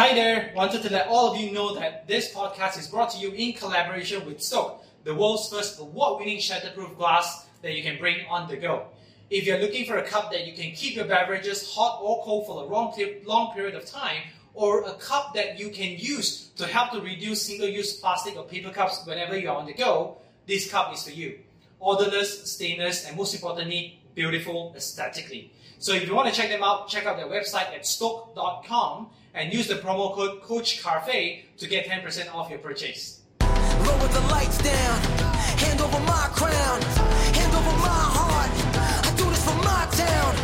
Hi there, wanted to let all of you know that this podcast is brought to you in collaboration with Stoke, the world's first award-winning shatterproof glass that you can bring on the go. If you're looking for a cup that you can keep your beverages hot or cold for a long, long period of time, or a cup that you can use to help to reduce single-use plastic or paper cups whenever you're on the go, this cup is for you. Odorless, stainless, and most importantly, beautiful aesthetically. So if you want to check them out, check out their website at stoke.com and use the promo code CoachCafe to get 10% off your purchase. Lower the lights down, hand over my crown, hand over my heart. I do this for my town,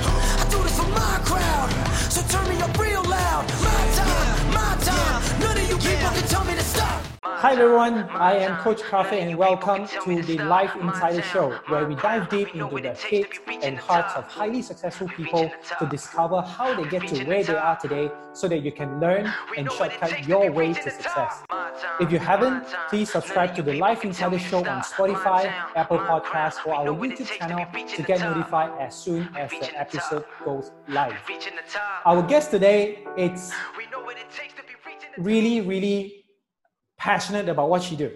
I do this for my crowd. So turn me up real loud. My time, my time. None of you people can tell me to stop. Hi everyone, I am Coach Cafe and welcome to the Life Insider Show where we dive deep into the heads and hearts of highly successful people to discover how they get to where they are today so that you can learn and shortcut your way to success. If you haven't, please subscribe to the Life Insider Show on Spotify, Apple Podcasts, or our YouTube channel to get notified as soon as the episode goes live. Our guest today, it's really, really passionate about what she do.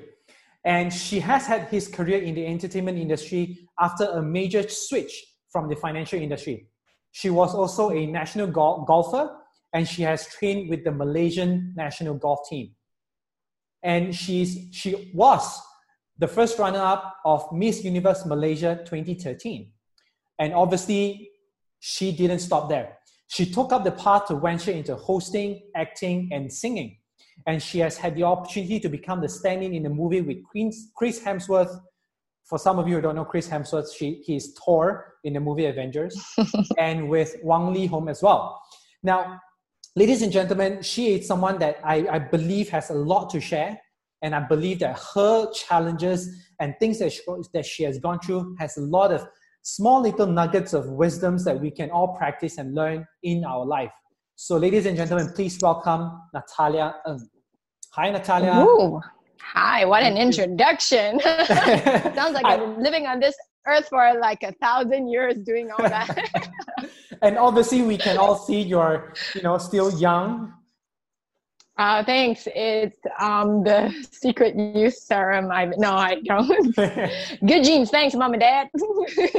And she has had his career in the entertainment industry after a major switch from the financial industry. She was also a national gol- golfer and she has trained with the Malaysian national golf team. And she's, she was the first runner up of Miss Universe Malaysia 2013. And obviously, she didn't stop there. She took up the path to venture into hosting, acting, and singing and she has had the opportunity to become the stand-in in the movie with Chris Hemsworth. For some of you who don't know Chris Hemsworth, she, he's Thor in the movie Avengers, and with Wang Leehom as well. Now, ladies and gentlemen, she is someone that I, I believe has a lot to share, and I believe that her challenges and things that she, that she has gone through has a lot of small little nuggets of wisdoms that we can all practice and learn in our life. So, ladies and gentlemen, please welcome Natalia Ng. Hi, Natalia. Ooh. Hi, what an introduction. Sounds like I, I've been living on this earth for like a thousand years doing all that. and obviously, we can all see you're, you know, still young, uh, thanks. It's um, the secret youth serum. I no, I don't. Good genes. Thanks, mom and dad.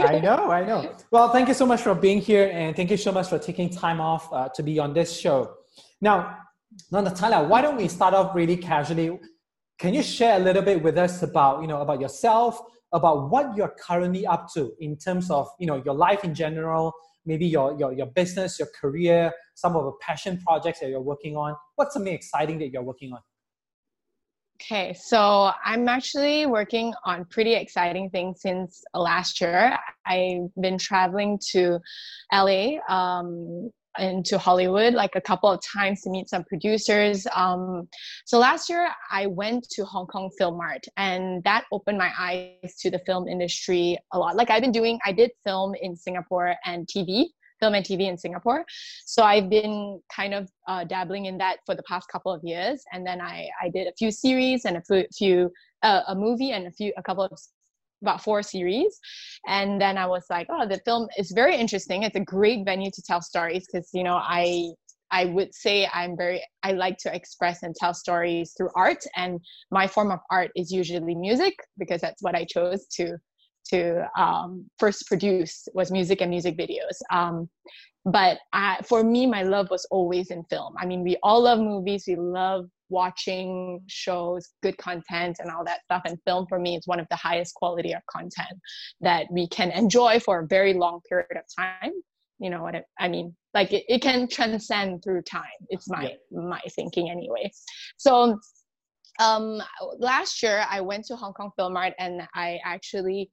I know, I know. Well, thank you so much for being here, and thank you so much for taking time off uh, to be on this show. Now, now, Natalia, why don't we start off really casually? Can you share a little bit with us about you know about yourself, about what you're currently up to in terms of you know your life in general, maybe your, your, your business, your career, some of the passion projects that you're working on? What's something exciting that you're working on? Okay, so I'm actually working on pretty exciting things since last year. I've been traveling to LA um, into Hollywood like a couple of times to meet some producers. Um, so last year I went to Hong Kong FILMART, and that opened my eyes to the film industry a lot. Like I've been doing, I did film in Singapore and TV. Film and TV in Singapore, so I've been kind of uh, dabbling in that for the past couple of years, and then I I did a few series and a few, few uh, a movie and a few a couple of about four series. And then i was like oh the film is very interesting. It's a great venue to tell stories because you know i i would say i'm very i like to express and tell stories through art. And my form of art is usually music because that's what i chose to to um, first produce was music and music videos. Um, but I, for me my love was always in film i mean we all love movies we love watching shows, good content, and all that stuff. And film for me is one of the highest quality of content that we can enjoy for a very long period of time. You know what I mean? Like it, it can transcend through time. It's my yeah. my thinking anyway. So um, last year I went to Hong Kong FILMART and I actually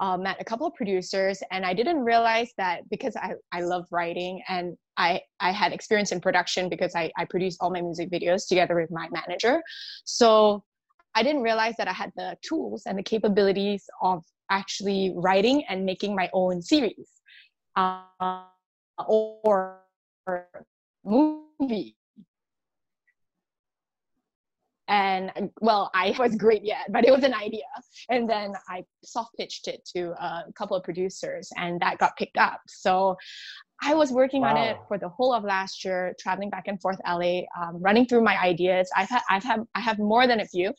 uh, met a couple of producers and i didn't realize that because i, I love writing and I, I had experience in production because I, I produced all my music videos together with my manager. So i didn't realize that i had the tools and the capabilities of actually writing and making my own series uh, or movie and well i was great yet but it was an idea. And then i soft pitched it to a couple of producers and that got picked up. So i was working wow. on it for the whole of last year traveling back and forth la um, running through my ideas. I've had i've had i have more than a few.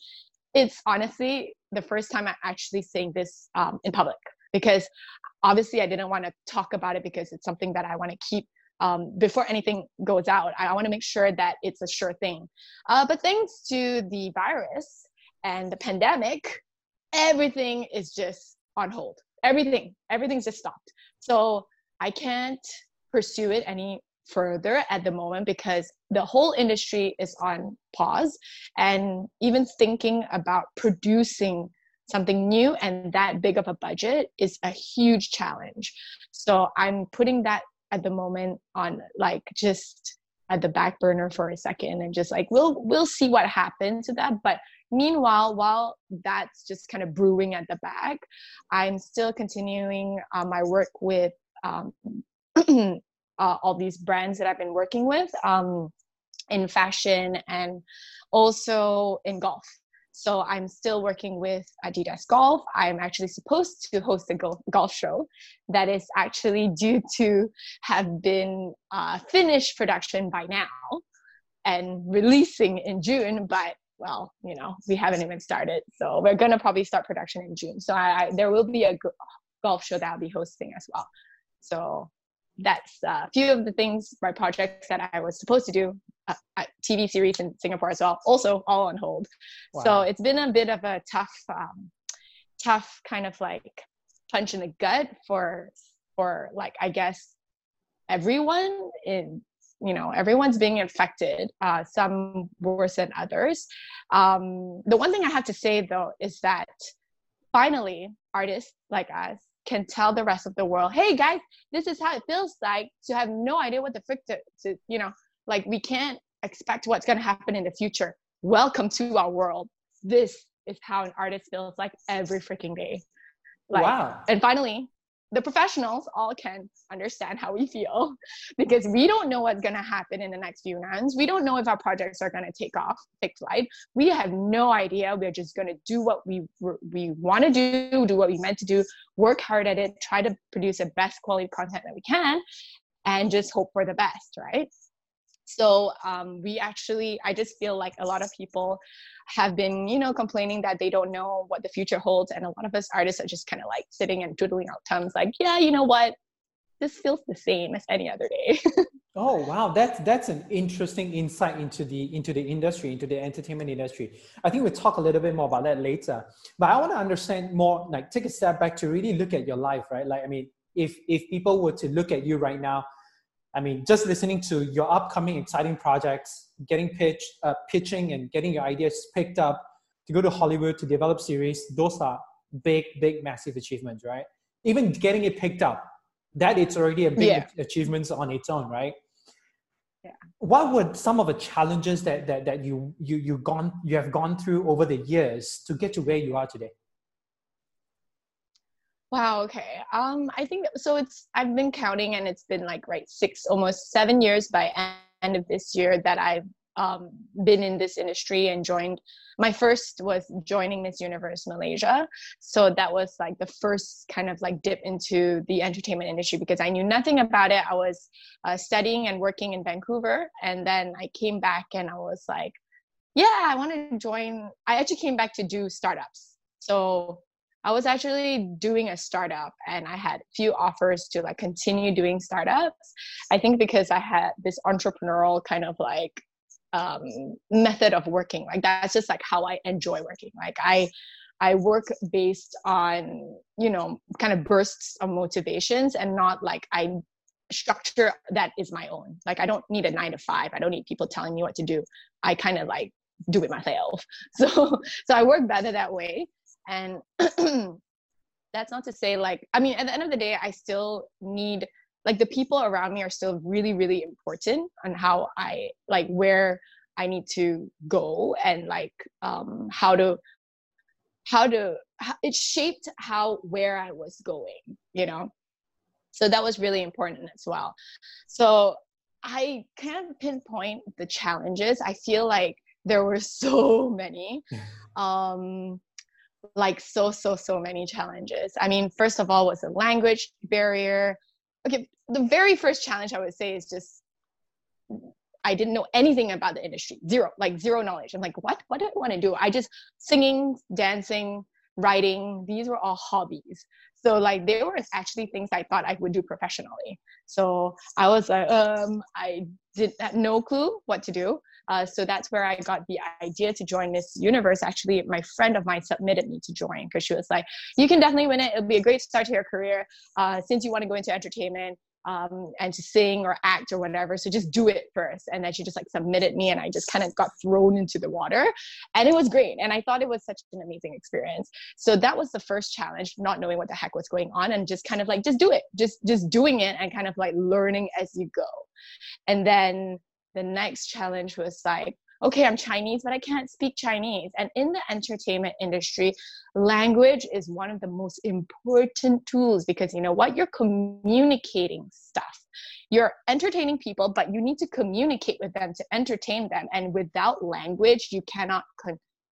It's honestly the first time i'm actually saying this um, in public because obviously i didn't want to talk about it because it's something that i want to keep um, before anything goes out. I, I want to make sure that it's a sure thing. Uh, but thanks to the virus and the pandemic, everything is just on hold. Everything, everything's just stopped. So I can't pursue it any further at the moment because the whole industry is on pause and even thinking about producing something new and that big of a budget is a huge challenge so i'm putting that at the moment on like just at the back burner for a second and just like we'll we'll see what happens to that. But meanwhile while that's just kind of brewing at the back i'm still continuing uh, my work with um, uh, all these brands that i've been working with um, in fashion and also in golf so I'm still working with Adidas Golf. I'm actually supposed to host a golf show that is actually due to have been uh, finished production by now and releasing in June, but well, you know, we haven't even started. So we're gonna probably start production in June. So I, I there will be a golf show that I'll be hosting as well. So that's a few of the things, my projects that I was supposed to do a, a TV series in Singapore as well, also all on hold. Wow. So it's been a bit of a tough, um, tough kind of like punch in the gut for for like I guess everyone in you know everyone's being affected uh, some worse than others um, the one thing i have to say though is that finally artists like us can tell the rest of the world hey guys this is how it feels like to have no idea what the frick to, to you know like we can't expect what's going to happen in the future. Welcome to our world. This is how an artist feels like every freaking day. Like, wow. And finally, the professionals all can understand how we feel because we don't know what's going to happen in the next few months. We don't know if our projects are going to take off, take flight. We have no idea. We're just going to do what we we want to do, do what we meant to do, work hard at it, try to produce the best quality content that we can, and just hope for the best, right? So um, we actually i just feel like a lot of people have been you know complaining that they don't know what the future holds. And a lot of us artists are just kind of like sitting and doodling out thumbs like yeah you know what? This feels the same as any other day. Oh wow. That's that's an interesting insight into the into the industry into the entertainment industry. I think we'll talk a little bit more about that later. But i want to understand more like take a step back to really look at your life right? Like i mean if if people were to look at you right now I mean, just listening to your upcoming exciting projects, getting pitched, uh, pitching, and getting your ideas picked up to go to Hollywood to develop series, those are big, big, massive achievements, right? Even getting it picked up, that it's already a big yeah. achievement on its own, right? Yeah. What were some of the challenges that, that, that you, you, you, gone, you have gone through over the years to get to where you are today? Wow. Okay. Um, I think so. It's I've been counting, and it's been like right six, almost seven years by end of this year that I've um, been in this industry and joined. My first was joining Miss Universe Malaysia, so that was like the first kind of like dip into the entertainment industry because I knew nothing about it. I was uh, studying and working in Vancouver, and then I came back and I was like, yeah, I want to join. I actually came back to do startups. So I was actually doing a startup and I had few offers to like continue doing startups. I think because I had this entrepreneurial kind of like um, method of working. Like that's just like how I enjoy working. Like I I work based on, you know, kind of bursts of motivations and not like I structure that is my own. Like I don't need a nine to five. I don't need people telling me what to do. I kind of like do it myself. So so I work better that way and that's not to say like i mean at the end of the day i still need like the people around me are still really really important on how i like where i need to go and like um how to how to how, it shaped how where i was going you know? So that was really important as well. So i of pinpoint the challenges. I feel like there were so many. Um, like so so so many challenges. I mean first of all was the language barrier. Okay the very first challenge i would say is just i didn't know anything about the industry. Zero like zero knowledge. I'm like what? What do i want to do? I just singing dancing writing these were all hobbies. So like they were actually things i thought i would do professionally. So i was like um i did have no clue what to do uh, so that's where I got the idea to join Miss Universe. Actually, my friend of mine submitted me to join because she was like, "You can definitely win it. It'll be a great start to your career uh, since you want to go into entertainment." Um, and to sing or act or whatever. So just do it first. And then she just like submitted me and I just kind of got thrown into the water. And it was great. And I thought it was such an amazing experience. So that was the first challenge, not knowing what the heck was going on and just kind of like just do it. Just just doing it and kind of like learning as you go. And then the next challenge was like okay i'm chinese but i can't speak chinese. And in the entertainment industry language is one of the most important tools because you know what? You're communicating stuff. You're entertaining people but you need to communicate with them to entertain them. And without language you cannot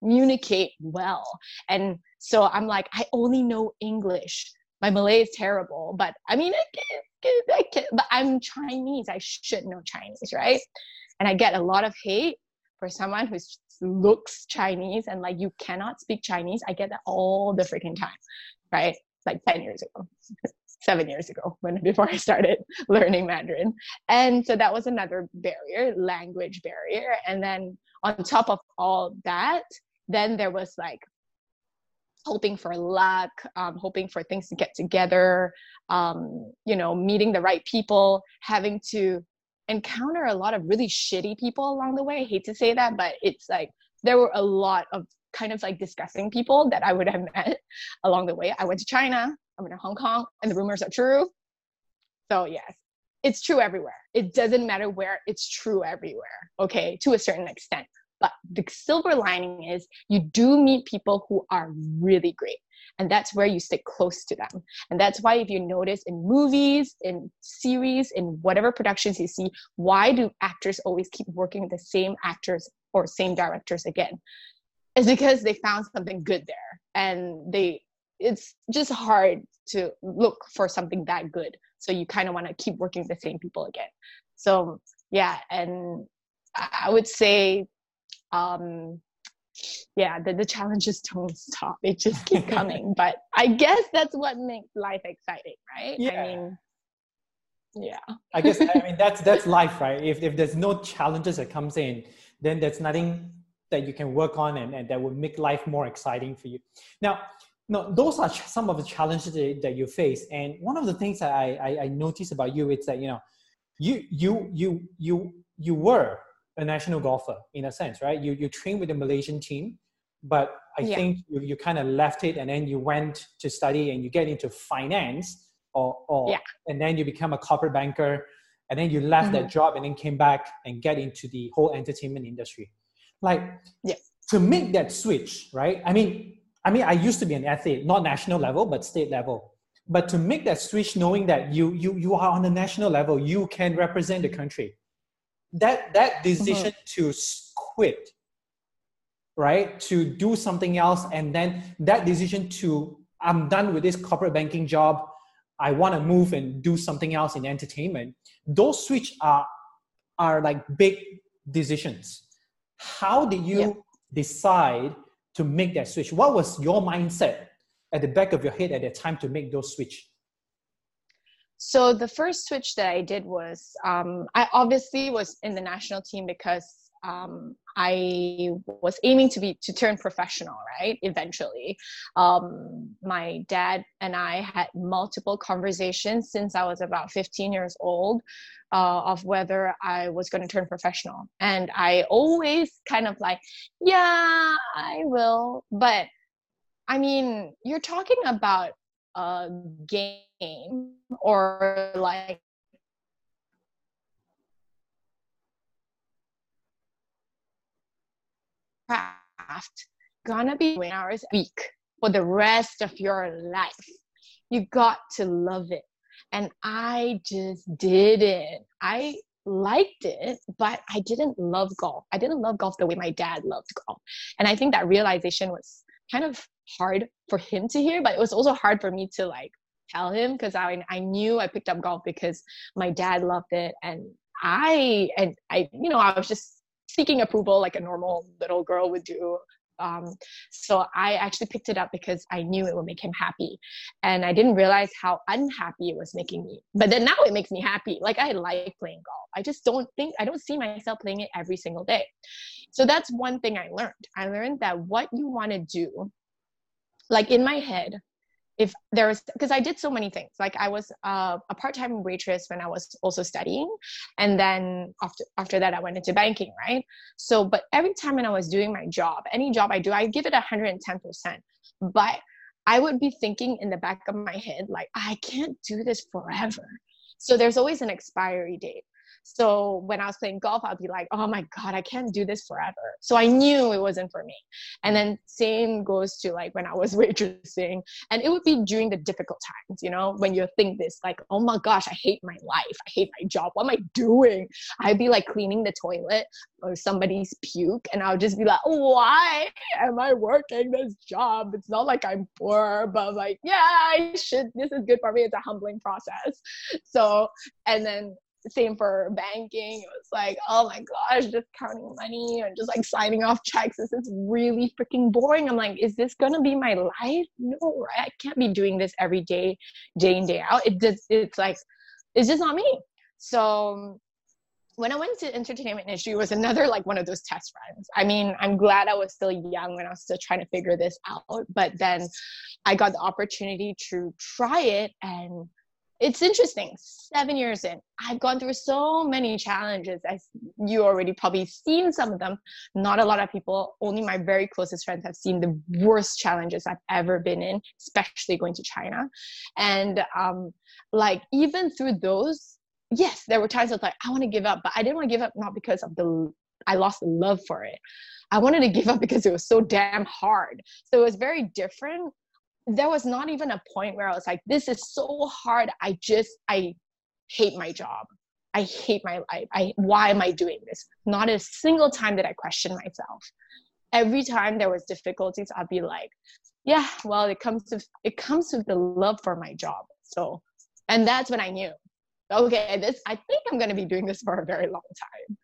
communicate well. And so i'm like i only know english. My malay is terrible but i mean I can, but I'm Chinese. I should know Chinese, right? And I get a lot of hate for someone who looks Chinese and like you cannot speak Chinese. I get that all the freaking time, right? Like 10 years ago, seven years ago, when before I started learning Mandarin. And so that was another barrier, language barrier. And then on top of all that, then there was like hoping for luck, um, hoping for things to get together, um, you know, meeting the right people, having to encounter a lot of really shitty people along the way. I hate to say that, but it's like there were a lot of kind of like disgusting people that I would have met along the way. I went to China, I went to Hong Kong, and the rumors are true. So, yes, it's true everywhere. It doesn't matter where, it's true everywhere, okay, to a certain extent. But the silver lining is you do meet people who are really great. And that's where you stick close to them. And that's why, if you notice in movies, in series, in whatever productions you see, why do actors always keep working with the same actors or same directors again? It's because they found something good there. And they, it's just hard to look for something that good. So you kind of want to keep working with the same people again. So, yeah. And I would say um, yeah, the, the challenges don't stop. They just keep coming. but I guess that's what makes life exciting, right? Yeah. I mean, yeah. I guess I mean that's that's life, right? If if there's no challenges that comes in, then there's nothing that you can work on and, and that will make life more exciting for you. Now, no, those are some of the challenges that, that you face. And one of the things that I, I, I noticed about you is that you know, you you you you you were a national golfer in a sense, right? You you train with the Malaysian team, but I yeah. think you, you kind of left it and then you went to study and you get into finance or or yeah. and then you become a corporate banker and then you left mm-hmm. that job and then came back and get into the whole entertainment industry. Like yeah. to make that switch, right? I mean, I mean, I used to be an athlete, not national level, but state level. But to make that switch, knowing that you you you are on the national level, you can represent the country that that decision mm-hmm. to quit right to do something else and then that decision to i'm done with this corporate banking job i want to move and do something else in entertainment those switch are are like big decisions how did you yeah. decide to make that switch what was your mindset at the back of your head at that time to make those switch so the first switch that I did was um, I obviously was in the national team because um, I was aiming to be to turn professional, right? Eventually, um, my dad and I had multiple conversations since I was about 15 years old uh, of whether I was going to turn professional, and I always kind of like, yeah, I will, but I mean, you're talking about a game or like craft gonna be hours a week for the rest of your life. You got to love it. And I just didn't. I liked it, but I didn't love golf. I didn't love golf the way my dad loved golf. And I think that realization was kind of hard for him to hear, but it was also hard for me to like tell him because I I knew I picked up golf because my dad loved it and I and I you know I was just seeking approval like a normal little girl would do um, so I actually picked it up because I knew it would make him happy. And I didn't realize how unhappy it was making me. But then now it makes me happy. Like I like playing golf. I just don't think, I don't see myself playing it every single day. So that's one thing I learned. I learned that what you want to do, like in my head, if there was because i did so many things. Like i was uh, a part-time waitress when i was also studying and then after after that i went into banking right? So but every time when i was doing my job any job i do i give it 110% but i would be thinking in the back of my head like i can't do this forever. So there's always an expiry date so when I was playing golf, I'd be like, oh my God, I can't do this forever. So I knew it wasn't for me. And then same goes to like when I was waitressing. And it would be during the difficult times, you know, when you think this, like, oh my gosh, I hate my life. I hate my job. What am I doing? I'd be like cleaning the toilet or somebody's puke. And I would just be like, why am I working this job? It's not like I'm poor, but like, yeah, I should. This is good for me. It's a humbling process. So, and then same for banking. It was like, oh my gosh, just counting money and just like signing off checks. This is really freaking boring. I'm like, is this gonna be my life? No, right? I can't be doing this every day, day in, day out. It just it's like it's just not me. So when I went to entertainment industry, was another like one of those test runs. I mean, I'm glad I was still young when I was still trying to figure this out, but then I got the opportunity to try it and it's interesting. Seven years in, I've gone through so many challenges. As you already probably seen some of them. Not a lot of people, only my very closest friends have seen the worst challenges I've ever been in, especially going to China. And um, like even through those, yes, there were times I was like, I want to give up, but I didn't want to give up not because of the I lost the love for it. I wanted to give up because it was so damn hard. So it was very different there was not even a point where I was like, this is so hard. I just, I hate my job. I hate my life. I, why am I doing this? Not a single time did I question myself. Every time there was difficulties, I'd be like, yeah, well, it comes to, it comes to the love for my job. So, and that's when I knew, okay, this, I think I'm going to be doing this for a very long time.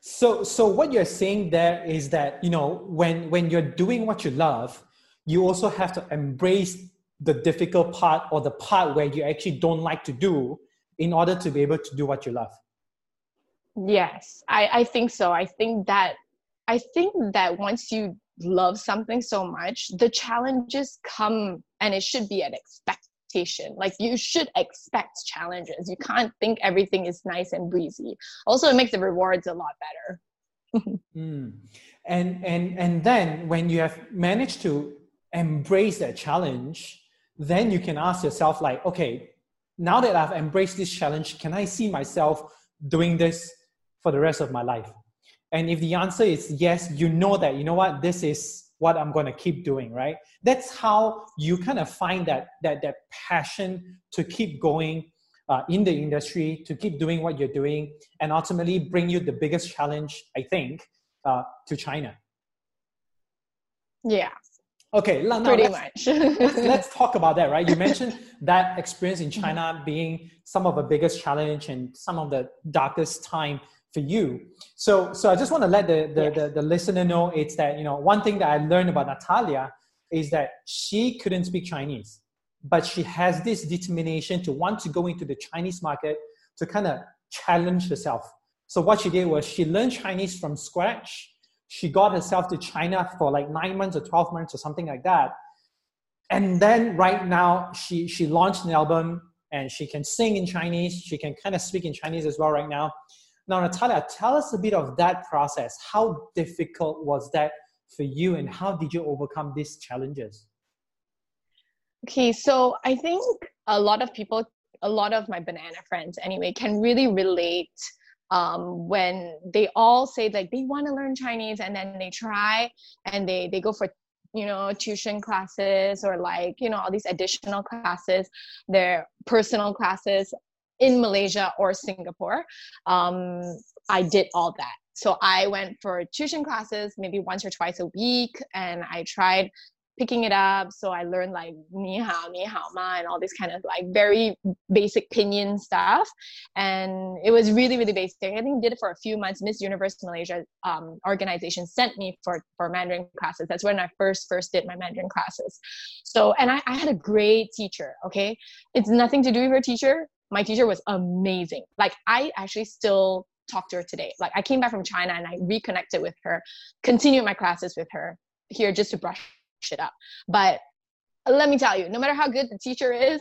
So, so what you're saying there is that, you know, when, when you're doing what you love, you also have to embrace the difficult part or the part where you actually don't like to do in order to be able to do what you love. Yes i, I think so. I think that i think that once you love something so much the challenges come and it should be an expectation. Like you should expect challenges. You can't think everything is nice and breezy. Also it makes the rewards a lot better. Mm. and and and then when you have managed to embrace that challenge, then you can ask yourself, like, okay, now that I've embraced this challenge, can I see myself doing this for the rest of my life? And if the answer is yes, you know that, you know what, this is what I'm going to keep doing, right? That's how you kind of find that, that, that passion to keep going uh, in the industry, to keep doing what you're doing, and ultimately bring you the biggest challenge, I think, uh, to China. Yeah, Okay, now pretty let's, much. let's, let's, talk about that, right? You mentioned that experience in China being some of the biggest challenge and some of the darkest time for you. So, so I just want to let the the, yes. the, the listener know it's that you know one thing that I learned about Natalia is that she couldn't speak Chinese, but she has this determination to want to go into the Chinese market to kind of challenge herself. So what she did was she learned Chinese from scratch she got herself to China for like nine months or 12 months or something like that. And then right now she, she launched an album and she can sing in Chinese. She can kind of speak in Chinese as well right now. Now, Natalia, tell us a bit of that process. How difficult was that for you and how did you overcome these challenges? Okay, so I think a lot of people, a lot of my banana friends anyway, can really relate um, when they all say like they want to learn Chinese and then they try and they they go for you know tuition classes or like you know all these additional classes their personal classes in Malaysia or Singapore, um, I did all that. So I went for tuition classes maybe once or twice a week, and I tried picking it up. So I learned like ni hao, ni hao ma, and all this kind of like very basic pinyin stuff. And it was really, really basic. I think did it for a few months. Miss Universe Malaysia um, organization sent me for, for Mandarin classes. That's when I first, first did my Mandarin classes. So, and I, I had a great teacher, okay? It's nothing to do with her teacher. My teacher was amazing. Like I actually still talk to her today. Like I came back from China and I reconnected with her, continued my classes with her here just to brush it up. But let me tell you, no matter how good the teacher is,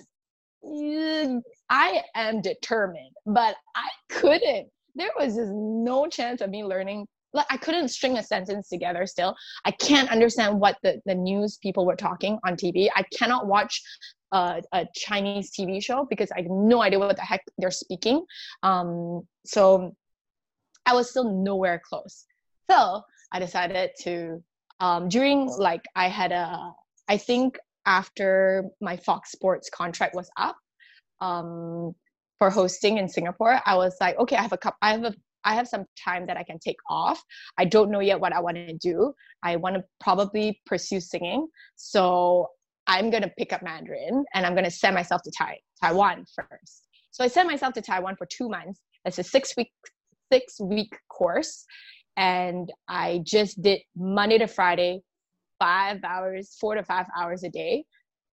I am determined, but I couldn't. There was just no chance of me learning. Like I couldn't string a sentence together still. I can't understand what the, the news people were talking on TV. I cannot watch a, a Chinese TV show because I have no idea what the heck they're speaking. Um, so I was still nowhere close. So I decided to um, during like I had a I think after my Fox Sports contract was up um, for hosting in Singapore, I was like, okay, I have a cup, I have a I have some time that I can take off. I don't know yet what I want to do. I want to probably pursue singing. So I'm going to pick up Mandarin and I'm going to send myself to tai- Taiwan first. So I sent myself to Taiwan for two months. It's a six week six week course and I just did Monday to Friday, five hours, four to five hours a day,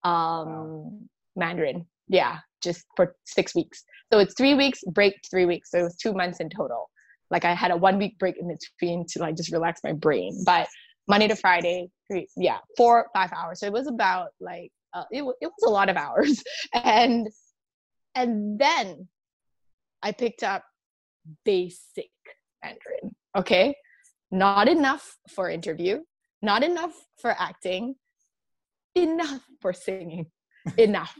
um, wow. Mandarin. Yeah, just for six weeks. So it's three weeks, break three weeks. So it was two months in total. Like I had a one week break in between to like just relax my brain. But Monday to Friday, three, yeah, four, five hours. So it was about like, uh, it, it was a lot of hours. And, and then I picked up basic Mandarin okay? Not enough for interview not enough for acting enough for singing enough.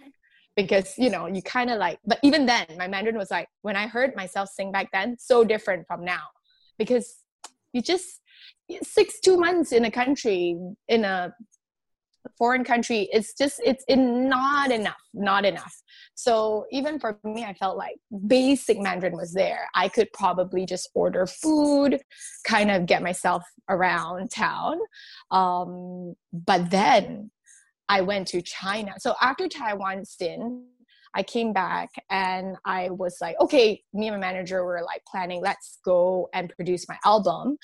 Because you know you kind of like but even then my mandarin was like when i heard myself sing back then so different from now. Because you just six two months in a country in a foreign country it's just it's in not enough not enough. So even for me i felt like basic mandarin was there. I could probably just order food kind of get myself around town. Um, but then i went to china. So after taiwan stint I came back and I was like, okay, me and my manager were like planning, let's go and produce my album.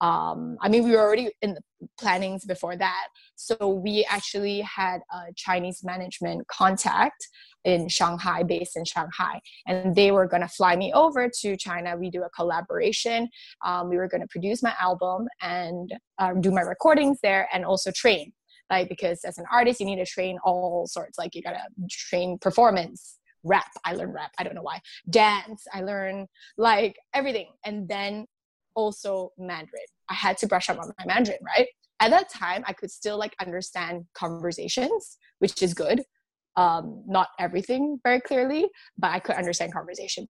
Um, I mean, we were already in the plannings before that. So we actually had a Chinese management contact in Shanghai, based in Shanghai, and they were going to fly me over to China. We do a collaboration. Um, we were going to produce my album and uh, do my recordings there and also train like because as an artist you need to train all sorts. Like you gotta train performance rap. I learned rap. I don't know why. Dance. I learned like everything. And then also mandarin. I had to brush up on my mandarin right? At that time i could still like understand conversations which is good. Um, not everything very clearly, but I could understand conversations.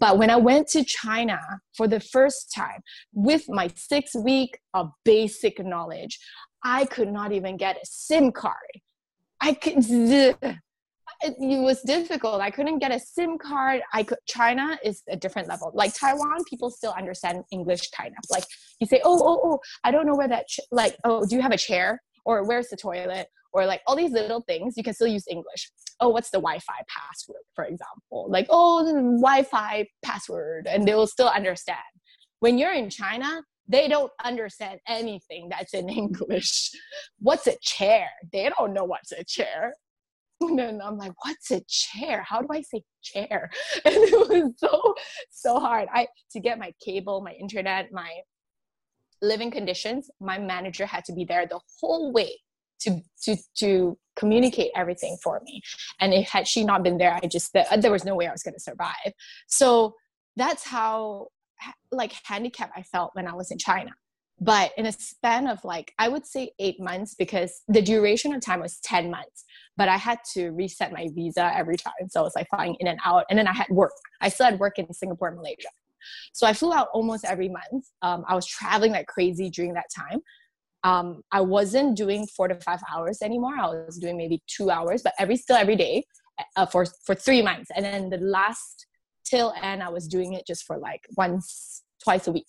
But when I went to China for the first time with my six week of basic knowledge, I could not even get a SIM card. I could. It, was difficult. I couldn't get a SIM card. I could. China is a different level. Like Taiwan, people still understand English kind of. Like you say, oh, oh, oh, I don't know where that. Ch- like, oh, do you have a chair? Or where's the toilet? Or like all these little things, you can still use English. Oh, what's the Wi-Fi password, for example? Like, oh, Wi-Fi password, and they will still understand. When you're in China, they don't understand anything that's in English. What's a chair? They don't know what's a chair. And then I'm like, what's a chair? How do I say chair? And it was so, so hard. I to get my cable, my internet, my living conditions, my manager had to be there the whole way to to to communicate everything for me. And if had she not been there, I just there was no way I was gonna survive. So that's how like handicap I felt when I was in China. But in a span of like, I would say eight months because the duration of time was 10 months. But I had to reset my visa every time. So I was like flying in and out. And then I had work. I still had work in Singapore and Malaysia. So I flew out almost every month. Um, I was traveling like crazy during that time. Um, I wasn't doing four to five hours anymore. I was doing maybe two hours, but every still every day uh, for for three months. And then the last till and I was doing it just for like once, twice a week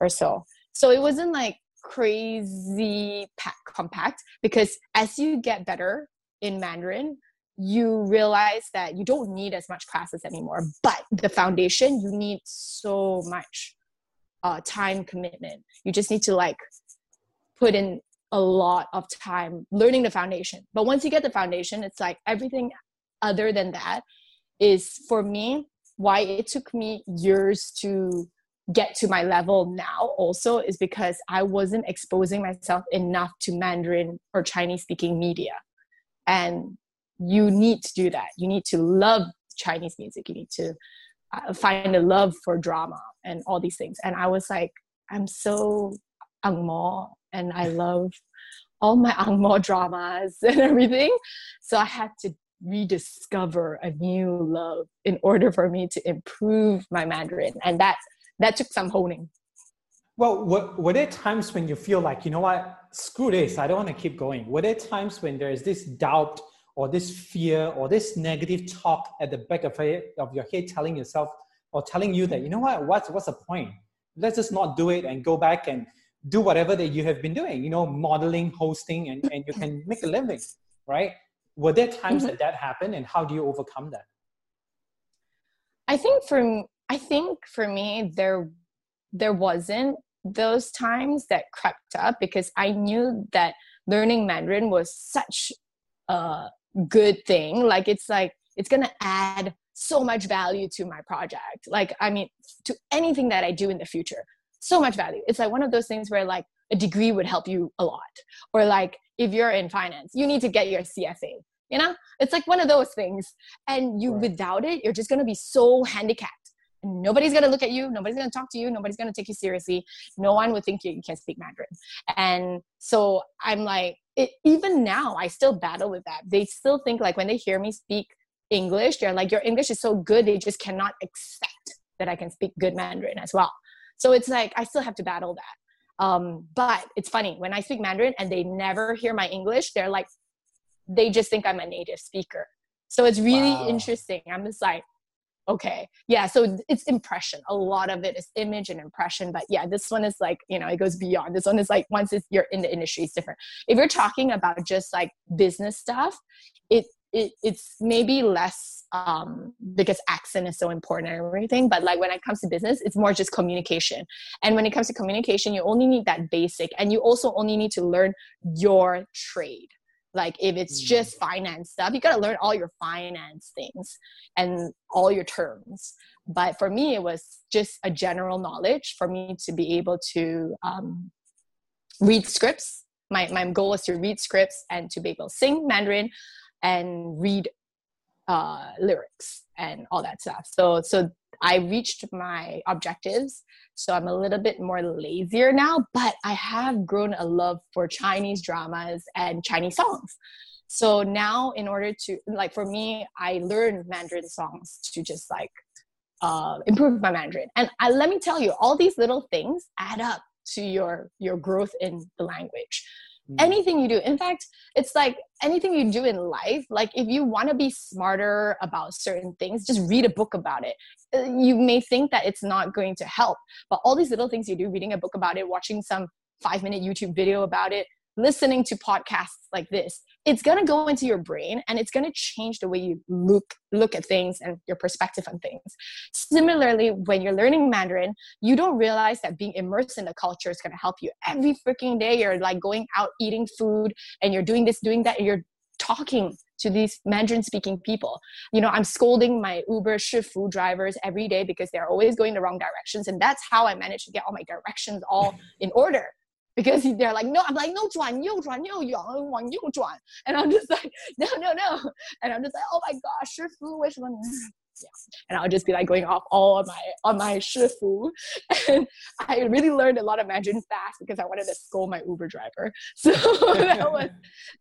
or so. So it wasn't like crazy pack compact because as you get better in Mandarin, you realize that you don't need as much classes anymore. But the foundation, you need so much uh, time commitment. You just need to like put in a lot of time learning the foundation. But once you get the foundation, it's like everything other than that is for me why it took me years to get to my level now also is because I wasn't exposing myself enough to Mandarin or Chinese speaking media. And you need to do that. You need to love Chinese music. You need to uh, find a love for drama and all these things. And I was like, I'm so angmo and I love all my angmo dramas and everything. So I had to rediscover a new love in order for me to improve my Mandarin. And that that took some honing. Well, were, were there times when you feel like, you know what, screw this, I don't want to keep going? Were there times when there is this doubt or this fear or this negative talk at the back of, of your head telling yourself or telling you that, you know what, what's, what's the point? Let's just not do it and go back and do whatever that you have been doing, you know, modeling, hosting, and, and you can make a living, right? Were there times mm-hmm. that that happened and how do you overcome that? I think for I think for me there there wasn't those times that crept up because I knew that learning Mandarin was such a good thing. Like it's like it's gonna add so much value to my project. Like I mean to anything that I do in the future. So much value. It's like one of those things where like a degree would help you a lot. Or like if you're in finance, you need to get your CFA. You know, it's like one of those things. And you right. without it, you're just gonna be so handicapped. Nobody's going to look at you nobody's going to talk to you nobody's going to take you seriously. No one would think you, you can speak mandarin. And so i'm like it, even now i still battle with that. They still think like when they hear me speak english they're like your english is so good they just cannot accept that i can speak good mandarin as well. So it's like i still have to battle that. Um, but it's funny when i speak mandarin and they never hear my english they're like they just think i'm a native speaker. So it's really wow. interesting. I'm just like okay. Yeah so it's impression. A lot of it is image and impression but yeah this one is like you know it goes beyond. This one is like once it's, you're in the industry it's different. If you're talking about just like business stuff it, it it's maybe less um because accent is so important and everything but like when it comes to business it's more just communication. And when it comes to communication you only need that basic and you also only need to learn your trade like if it's mm. just finance stuff you got to learn all your finance things and all your terms but for me it was just a general knowledge for me to be able to um, read scripts my, my goal was to read scripts and to be able to sing mandarin and read uh, lyrics and all that stuff so so I reached my objectives. So I'm a little bit more lazier now, but I have grown a love for Chinese dramas and Chinese songs. So now, in order to, like, for me, I learned Mandarin songs to just like uh, improve my Mandarin. And I, let me tell you, all these little things add up to your your growth in the language. Mm. anything you do in fact it's like anything you do in life like if you want to be smarter about certain things just read a book about it Uh, you may think that it's not going to help but all these little things you do reading a book about it watching some five minute youtube video about it listening to podcasts like this it's going to go into your brain and it's going to change the way you look look at things and your perspective on things. Similarly when you're learning mandarin you don't realize that being immersed in the culture is going to help you every freaking day. You're like going out eating food and you're doing this doing that and you're talking to these Mandarin speaking people. You know, I'm scolding my Uber Shifu drivers every day because they're always going the wrong directions. And that's how I managed to get all my directions all in order. Because they're like, no, I'm like, no, Juan, you, Juan, you, Yang, Wang, you, Juan. And I'm just like, no, no, no. And I'm just like, oh my gosh, Shifu, which one? And I'll just be like going off all on my on my shifu. And I really learned a lot of Mandarin fast because I wanted to scold my Uber driver. So that was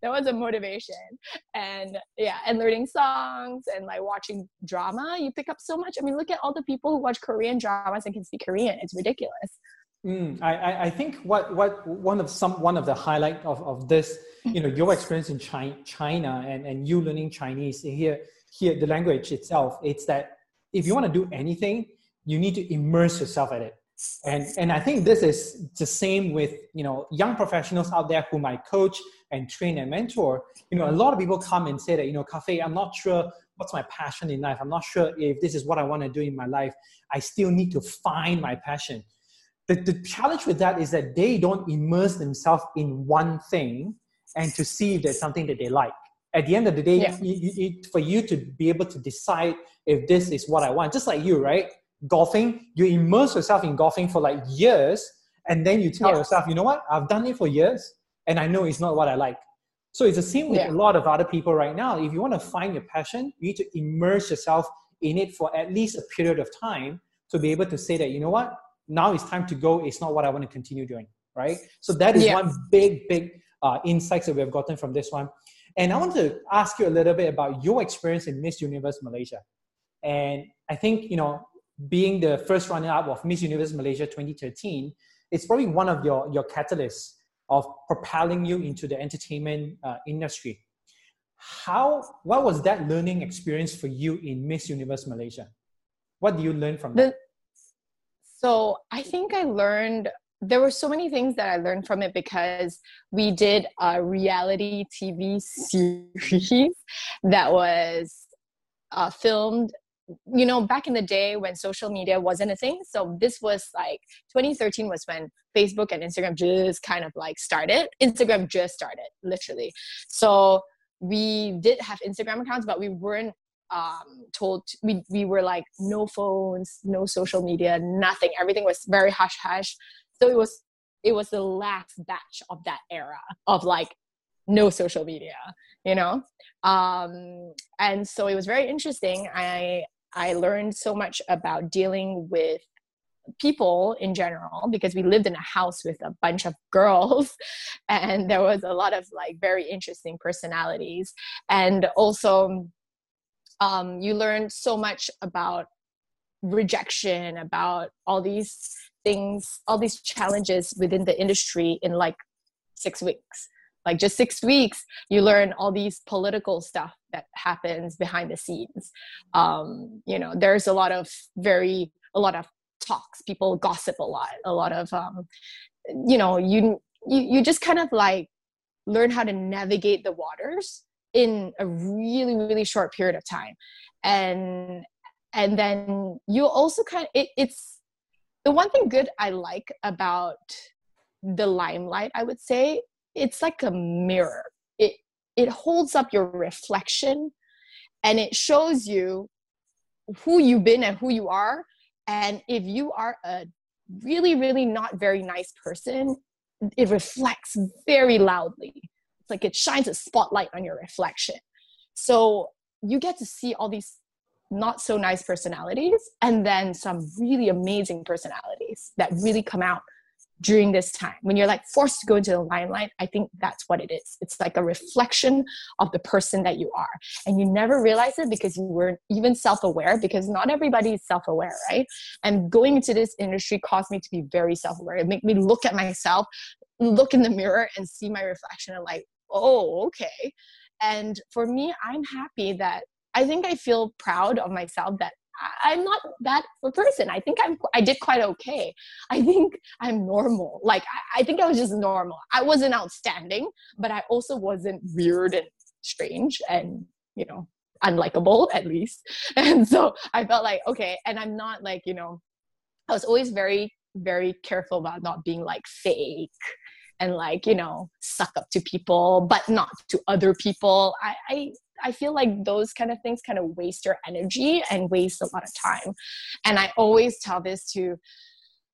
that was a motivation. And yeah, and learning songs and like watching drama, you pick up so much. I mean, look at all the people who watch Korean dramas and can speak Korean. It's ridiculous. Mm, I, I think what, what one of some one of the highlight of, of this, you know, your experience in China, China and, and you learning Chinese here, here the language itself, it's that if you want to do anything, you need to immerse yourself at it. And and I think this is the same with you know young professionals out there whom I coach and train and mentor. You know, a lot of people come and say that you know, Cafe, I'm not sure what's my passion in life. I'm not sure if this is what I want to do in my life. I still need to find my passion. The, the challenge with that is that they don't immerse themselves in one thing and to see if there's something that they like. At the end of the day, yeah. you, you, for you to be able to decide if this is what I want, just like you, right? Golfing, you immerse yourself in golfing for like years, and then you tell yeah. yourself, you know what? I've done it for years, and I know it's not what I like. So it's the same with yeah. a lot of other people right now. If you want to find your passion, you need to immerse yourself in it for at least a period of time to be able to say that, you know what, now it's time to go. It's not what I want to continue doing, right? So that is yeah. one big, big uh, insights that we have gotten from this one. And I want to ask you a little bit about your experience in Miss Universe Malaysia. And I think, you know, being the first runner up of Miss Universe Malaysia 2013, it's probably one of your, your catalysts of propelling you into the entertainment uh, industry. How, what was that learning experience for you in Miss Universe Malaysia? What do you learn from that? so I think I learned there were so many things that I learned from it because we did a reality TV series that was uh, filmed you know back in the day when social media wasn't a thing. So this was like 2013 was when facebook and instagram just kind of like started. Instagram just started literally. So we did have instagram accounts but we weren't um, told we, we were like no phones no social media nothing. Everything was very hush hush so it was it was the last batch of that era of like no social media you know? Um and so it was very interesting. I I learned so much about dealing with people in general because we lived in a house with a bunch of girls and there was a lot of like very interesting personalities. And also um, you learn so much about rejection about all these things all these challenges within the industry in like six weeks. Like just six weeks you learn all these political stuff that happens behind the scenes. Um, you know there's a lot of very a lot of talks. People gossip a lot a lot of um, you know you, you you just kind of like learn how to navigate the waters in a really really short period of time. And and then you also kind of it, it's the one thing good i like about the limelight i would say it's like a mirror. It it holds up your reflection and it shows you who you've been and who you are. And if you are a really really not very nice person it reflects very loudly. It's like it shines a spotlight on your reflection. So you get to see all these not so nice personalities and then some really amazing personalities that really come out during this time. When you're like forced to go into the limelight i think that's what it is. It's like a reflection of the person that you are. And you never realize it because you weren't even self-aware because not everybody is self-aware right? And going into this industry caused me to be very self-aware. It made me look at myself look in the mirror and see my reflection and like oh okay. And for me i'm happy that i think i feel proud of myself that I'm not that person. I think I'm I did quite okay. I think I'm normal. Like I, I think I was just normal. I wasn't outstanding, but I also wasn't weird and strange and you know unlikable at least. And so I felt like okay, and I'm not like you know I was always very very careful about not being like fake and like you know suck up to people but not to other people I, I I feel like those kind of things kind of waste your energy and waste a lot of time. And I always tell this to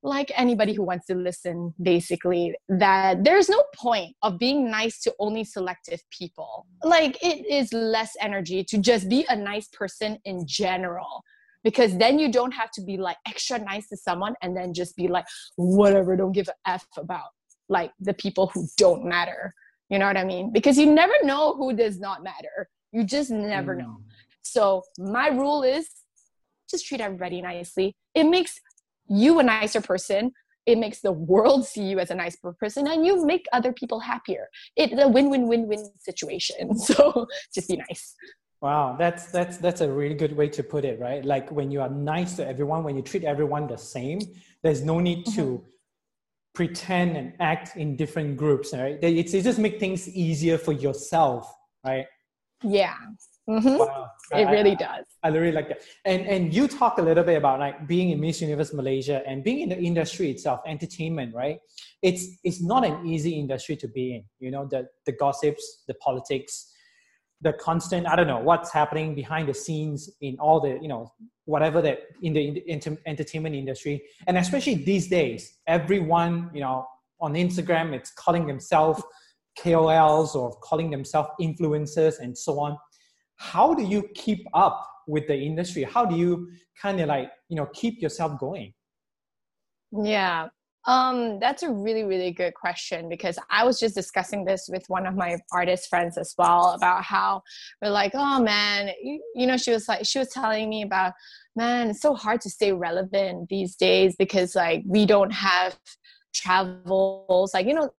like anybody who wants to listen basically that there's no point of being nice to only selective people. Like it is less energy to just be a nice person in general because then you don't have to be like extra nice to someone and then just be like whatever don't give a f about like the people who don't matter. You know what i mean? Because you never know who does not matter you just never mm. know. So my rule is just treat everybody nicely. It makes you a nicer person. It makes the world see you as a nice person, and you make other people happier. It's a win-win-win-win situation. So just be nice. Wow, that's that's that's a really good way to put it, right? Like when you are nice to everyone, when you treat everyone the same, there's no need to mm-hmm. pretend and act in different groups, right? It's, it just make things easier for yourself, right? Yeah. Mm-hmm. Wow. It I, really I, does. I really like that. And and you talk a little bit about like being in Miss Universe Malaysia and being in the industry itself, entertainment, right? It's it's not an easy industry to be in. You know, the the gossips, the politics, the constant i don't know what's happening behind the scenes in all the you know whatever that in the, in the entertainment industry and especially these days everyone you know on instagram it's calling themselves kols or calling themselves influencers and so on how do you keep up with the industry? How do you kind of like you know keep yourself going? Yeah. Um, that's a really, really good question because I was just discussing this with one of my artist friends as well about how we're like, oh man, you, you know, she was like, she was telling me about, man, it's so hard to stay relevant these days because like we don't have travels, like, you know,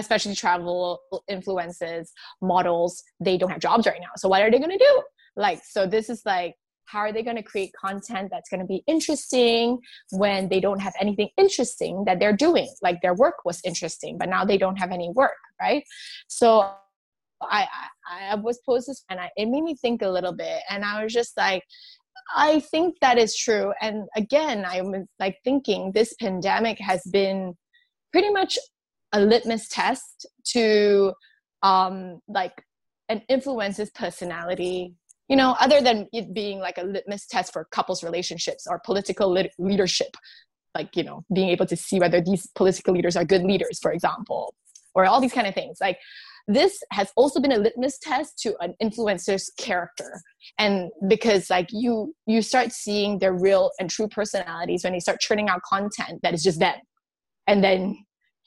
especially travel influences, models, they don't have jobs right now. So what are they going to do? Like, so this is like, how are they going to create content that's going to be interesting when they don't have anything interesting that they're doing like their work was interesting but now they don't have any work right so i i, I was posed this and I, it made me think a little bit and i was just like i think that is true and again i was like thinking this pandemic has been pretty much a litmus test to um like an influencer's personality you know other than it being like a litmus test for couples relationships or political lit- leadership. Like you know being able to see whether these political leaders are good leaders for example or all these kind of things. Like this has also been a litmus test to an influencer's character. And because like you you start seeing their real and true personalities when they start churning out content that is just them. And then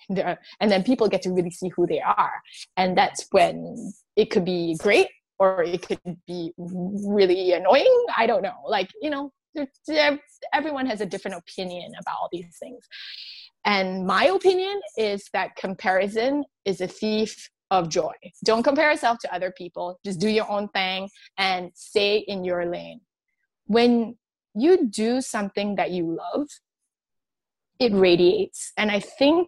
and then people get to really see who they are and that's when it could be great or it could be really annoying. I don't know. Like, you know, everyone has a different opinion about all these things. And my opinion is that comparison is a thief of joy. Don't compare yourself to other people. Just do your own thing and stay in your lane. When you do something that you love, it radiates. And I think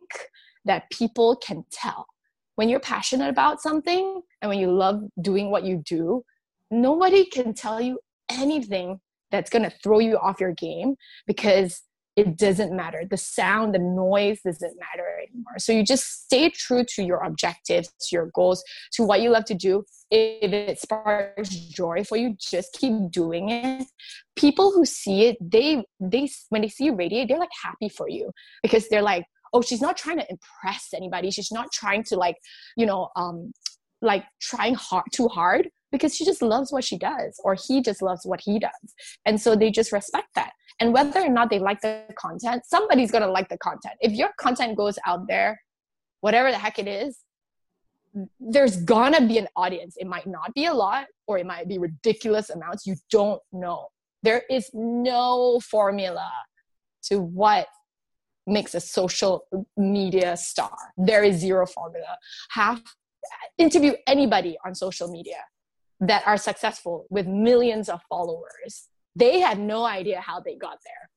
that people can tell when you're passionate about something and when you love doing what you do, nobody can tell you anything that's going to throw you off your game because it doesn't matter. The sound, the noise doesn't matter anymore. So you just stay true to your objectives, to your goals, to what you love to do. If it sparks joy for you, just keep doing it. People who see it, they they when they see you radiate, they're like happy for you because they're like, oh she's not trying to impress anybody. She's not trying to like you know um like trying hard too hard because she just loves what she does or he just loves what he does. And so they just respect that. And whether or not they like the content somebody's going to like the content. If your content goes out there whatever the heck it is there's gonna be an audience. It might not be a lot or it might be ridiculous amounts. You don't know. There is no formula to what makes a social media star. There is zero formula. Have interview anybody on social media that are successful with millions of followers. They had no idea how they got there.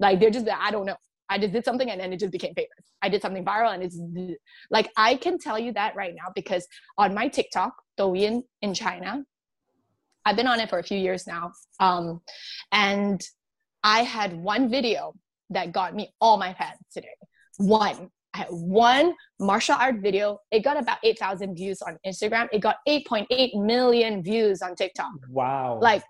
Like they're just I don't know. I just did something and then it just became famous. I did something viral and it's like I can tell you that right now because on my TikTok, Douyin in China, I've been on it for a few years now. Um, and I had one video that got me all my fans today. One. I had one martial art video. It got about 8,000 views on Instagram. It got 8.8 million views on TikTok. Wow. Like,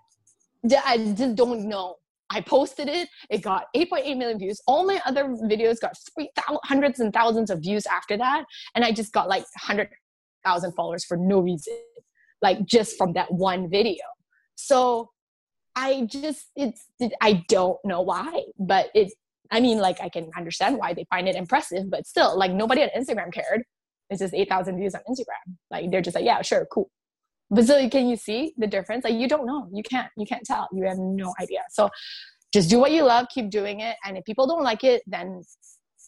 I just don't know. I posted it. It got 8.8 million views. All my other videos got three hundreds and thousands of views after that. And I just got like 100,000 followers for no reason, like just from that one video. So I just, it's, I don't know why, but it I mean, like I can understand why they find it impressive, but still, like nobody on Instagram cared. It's just eight thousand views on Instagram. Like they're just like, yeah, sure, cool. But so can you see the difference? Like you don't know. You can't. You can't tell. You have no idea. So just do what you love. Keep doing it. And if people don't like it, then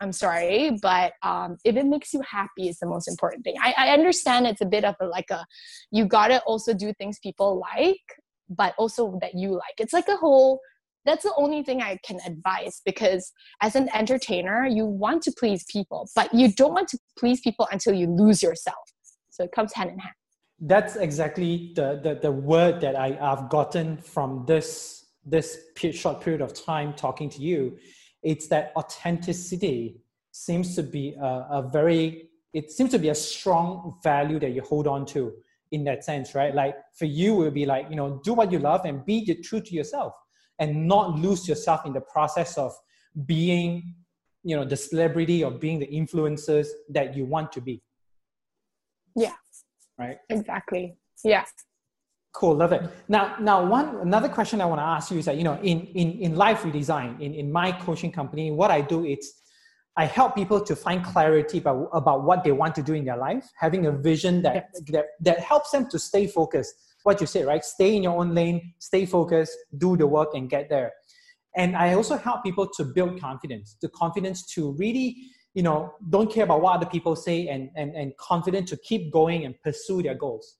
I'm sorry, but um, if it makes you happy, is the most important thing. I, I understand it's a bit of a, like a, you gotta also do things people like, but also that you like. It's like a whole. That's the only thing I can advise because as an entertainer, you want to please people, but you don't want to please people until you lose yourself. So it comes hand in hand. That's exactly the the, the word that I, I've gotten from this this short period of time talking to you it's that authenticity seems to be a, a very it seems to be a strong value that you hold on to in that sense right like for you it would be like you know do what you love and be true to yourself and not lose yourself in the process of being you know the celebrity or being the influencers that you want to be. Yeah. Right? Exactly. Yeah. Cool, love it. Now, now one another question I want to ask you is that you know in in in life redesign in in my coaching company, what I do is I help people to find clarity about about what they want to do in their life, having a vision that that that helps them to stay focused. What you say, right? Stay in your own lane, stay focused, do the work, and get there. And I also help people to build confidence, the confidence to really you know don't care about what other people say and and and confident to keep going and pursue their goals.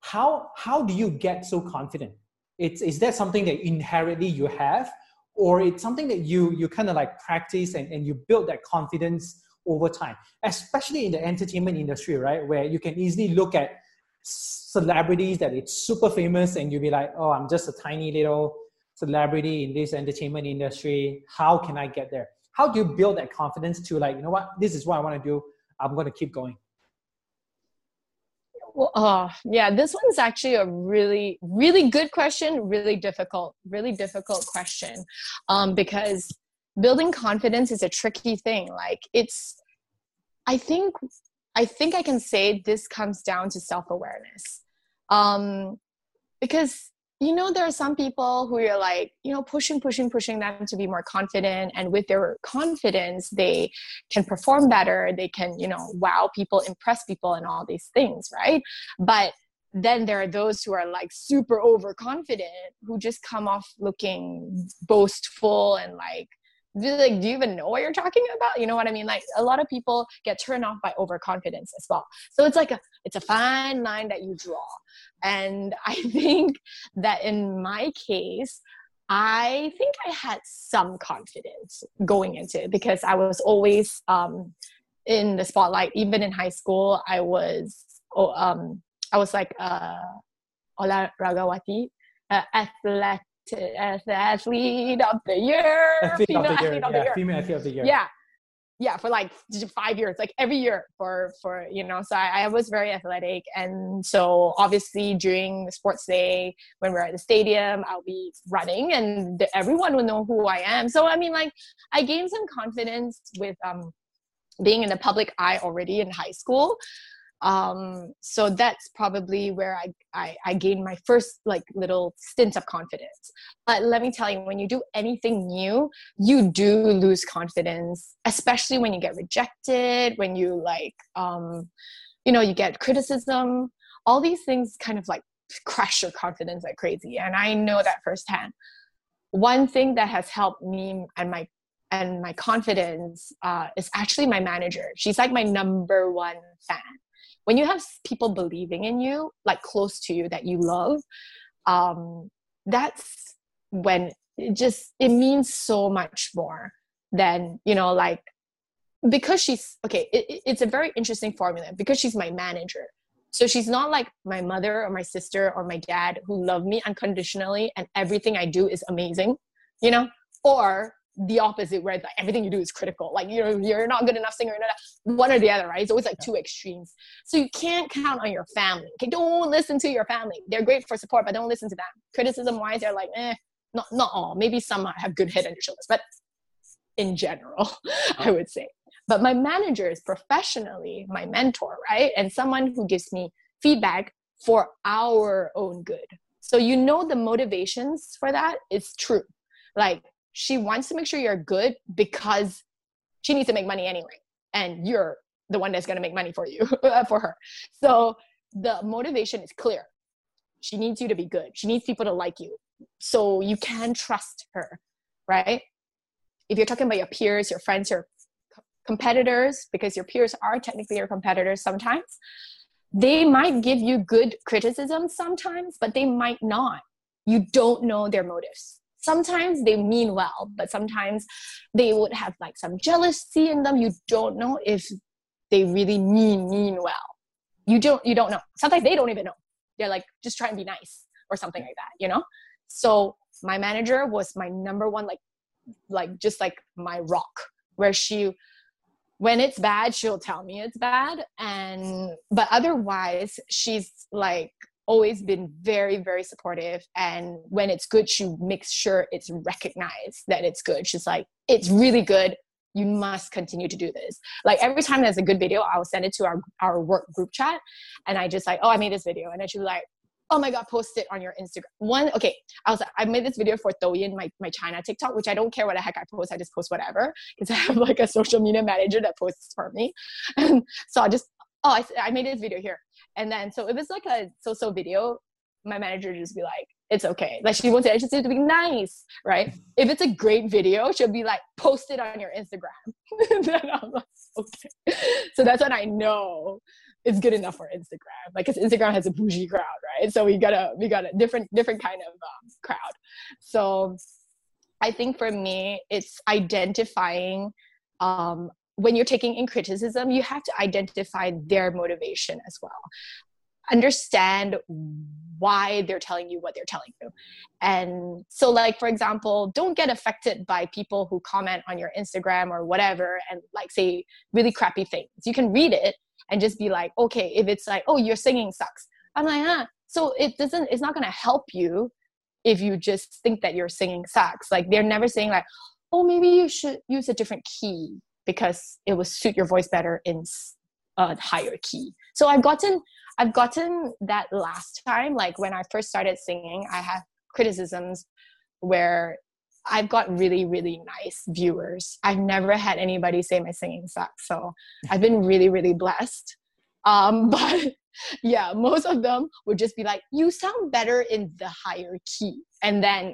How how do you get so confident? It's is that something that inherently you have? Or it's something that you you kind of like practice and, and you build that confidence over time? Especially in the entertainment industry right? Where you can easily look at celebrities that it's super famous and you'll be like oh i'm just a tiny little celebrity in this entertainment industry. How can i get there? How do you build that confidence to like you know what? This is what i want to do. I'm going to keep going. Well, oh, yeah, this one's actually a really, really good question, really difficult, really difficult question. Um, because building confidence is a tricky thing. Like it's, I think, I think I can say this comes down to self awareness. Um, because you know there are some people who you're like you know pushing pushing pushing them to be more confident and with their confidence they can perform better they can you know wow people impress people and all these things right but then there are those who are like super overconfident who just come off looking boastful and like like do you even know what you're talking about? You know what i mean? Like a lot of people get turned off by overconfidence as well. So it's like a it's a fine line that you draw. And i think that in my case i think i had some confidence going into it because i was always um, in the spotlight. Even in high school i was oh, um, i was like uh, Ola Ragawati, uh, athletic as the athlete of the year. Athlete female of the year. Of the yeah, year. female athlete of the year. Yeah. Yeah, for like five years, like every year for for you know. So I, I was very athletic, and so obviously during the sports day when we're at the stadium, I'll be running, and everyone will know who I am. So I mean, like I gained some confidence with um being in the public eye already in high school um, so that's probably where I, I, I gained my first like little stint of confidence. But let me tell you when you do anything new you do lose confidence especially when you get rejected when you like um, you know you get criticism. All these things kind of like crush your confidence like crazy and i know that firsthand. One thing that has helped me and my and my confidence uh, is actually my manager. She's like my number one fan when you have people believing in you like close to you that you love um that's when it just it means so much more than you know like because she's okay it, it's a very interesting formula because she's my manager. So she's not like my mother or my sister or my dad who love me unconditionally and everything i do is amazing you know? Or the opposite where like everything you do is critical. Like you're you're not good enough singer one or the other right? It's always like two extremes. So you can't count on your family. Okay don't listen to your family. They're great for support but don't listen to them. Criticism wise they're like eh not not all. Maybe some have good head on their shoulders but in general i would say. But my manager is professionally my mentor right? And someone who gives me feedback for our own good. So you know the motivations for that? Is true. Like she wants to make sure you're good because she needs to make money anyway. And you're the one that's going to make money for you uh, for her. So the motivation is clear. She needs you to be good. She needs people to like you. So you can trust her right? If you're talking about your peers your friends your competitors because your peers are technically your competitors sometimes they might give you good criticism sometimes but they might not. You don't know their motives sometimes they mean well but sometimes they would have like some jealousy in them. You don't know if they really mean mean well. You don't you don't know. Sometimes they don't even know. They're like just try to be nice or something like that you know? So my manager was my number one like like just like my rock where she when it's bad she'll tell me it's bad and but otherwise she's like always been very very supportive. And when it's good she makes sure it's recognized that it's good. She's like it's really good. You must continue to do this. Like every time there's a good video i'll send it to our, our work group chat. And i just like oh i made this video. And then she'll be like oh my god post it on your instagram. One okay i was i made this video for douyin my, my china tiktok which i don't care what the heck i post i just post whatever. Because i have like a social media manager that posts for me. And so i just oh I, I made this video here and then so if it's like a so-so video my manager just be like it's okay like she won't wants it just to be nice right if it's a great video she'll be like post it on your instagram then i'm like okay so that's when i know it's good enough for Instagram. Like, cause Instagram has a bougie crowd, right? So we got a we got a different different kind of um, crowd. So I think for me, it's identifying um, when you're taking in criticism, you have to identify their motivation as well. Understand why they're telling you what they're telling you. And so, like, for example, don't get affected by people who comment on your Instagram or whatever and, like, say really crappy things. You can read it and just be like, okay, if it's like, oh, your singing sucks. I'm like, ah. So it doesn't, it's not going to help you if you just think that your singing sucks. Like they're never saying like, oh, maybe you should use a different key because it would suit your voice better in a higher key. So I've gotten, I've gotten that last time, like when I first started singing, I had criticisms where I've got really, really nice viewers. I've never had anybody say my singing sucks. So I've been really, really blessed. Um, but yeah, most of them would just be like, you sound better in the higher key. And then